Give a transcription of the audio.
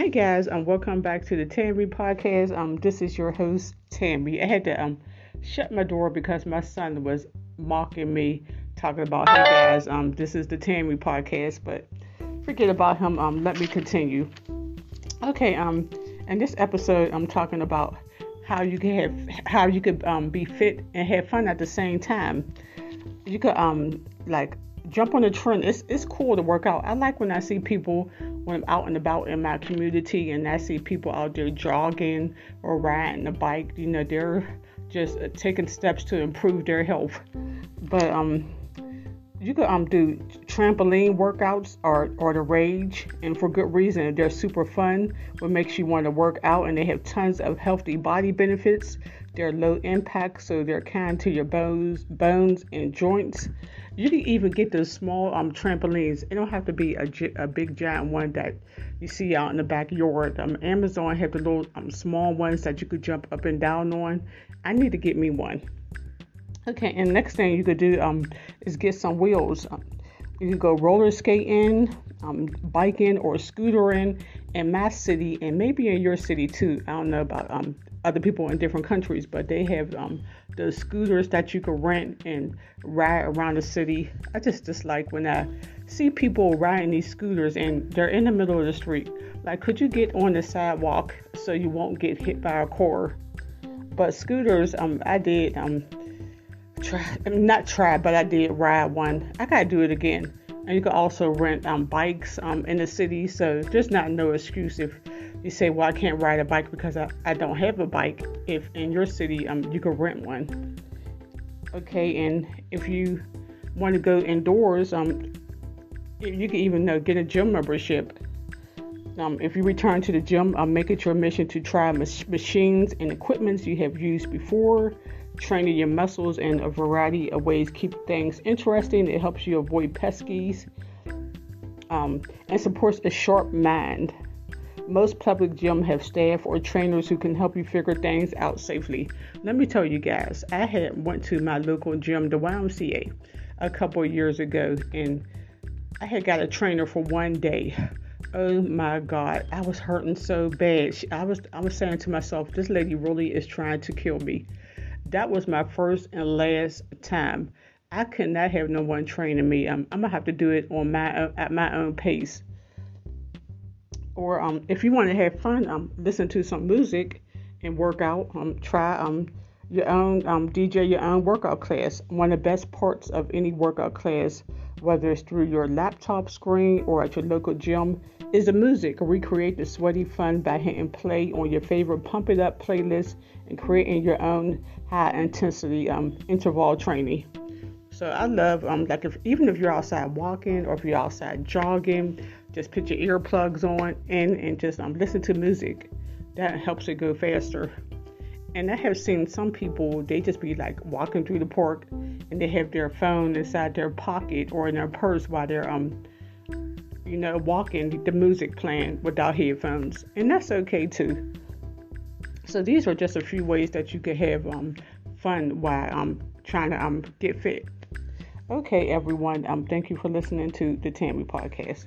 Hey guys, um, welcome back to the Tammy podcast. Um, this is your host Tammy. I had to um shut my door because my son was mocking me, talking about, hey guys, um, this is the Tammy podcast. But forget about him. Um, let me continue. Okay. Um, in this episode, I'm talking about how you can have how you could um be fit and have fun at the same time. You could um like jump on the trend. It's it's cool to work out. I like when I see people when I'm out and about in my community and I see people out there jogging or riding a bike. You know, they're just uh, taking steps to improve their health. But um, you could um do trampoline workouts or or the rage, and for good reason. They're super fun. What makes you want to work out, and they have tons of healthy body benefits. They're low impact, so they're kind to your bones, bones and joints. You can even get those small um trampolines. It don't have to be a, a big giant one that you see out in the backyard. Um, Amazon have the little um, small ones that you could jump up and down on. I need to get me one. Okay, and next thing you could do um is get some wheels. Um, you could go roller skating, um, biking, or scootering in my city, and maybe in your city too. I don't know about um other people in different countries, but they have um, the scooters that you can rent and ride around the city. I just dislike when I see people riding these scooters and they're in the middle of the street. Like, could you get on the sidewalk so you won't get hit by a car? But scooters, um, I did um, try, not try, but I did ride one. I gotta do it again. And you can also rent um, bikes um, in the city, so there's not no excuse if you say, well, I can't ride a bike because I, I don't have a bike. If in your city, um, you can rent one. Okay, and if you want to go indoors, um, you can even uh, get a gym membership. Um, if you return to the gym, um, make it your mission to try mach- machines and equipments you have used before. Training your muscles in a variety of ways keep things interesting. It helps you avoid peskies um, and supports a sharp mind. Most public gyms have staff or trainers who can help you figure things out safely. Let me tell you guys, I had went to my local gym, the YMCA, a couple years ago, and I had got a trainer for one day. Oh my God, I was hurting so bad. I was I was saying to myself, this lady really is trying to kill me. That was my first and last time. I could not have no one training me. I'm, I'm gonna have to do it on my at my own pace or um, if you want to have fun, um, listen to some music and work out. Um, try um, your own um, DJ your own workout class. One of the best parts of any workout class, whether it's through your laptop screen or at your local gym, is the music. Recreate the sweaty fun by hitting play on your favorite Pump It Up playlist and creating your own high intensity um, interval training. So I love um like if even if you're outside walking or if you're outside jogging, just put your earplugs on and and just um listen to music. That helps it go faster. And I have seen some people they just be like walking through the park and they have their phone inside their pocket or in their purse while they're um you know walking the music playing without headphones. And that's okay too. So these are just a few ways that you can have um fun while um trying to um get fit. Okay, everyone. Um, thank you for listening to the Tammy podcast.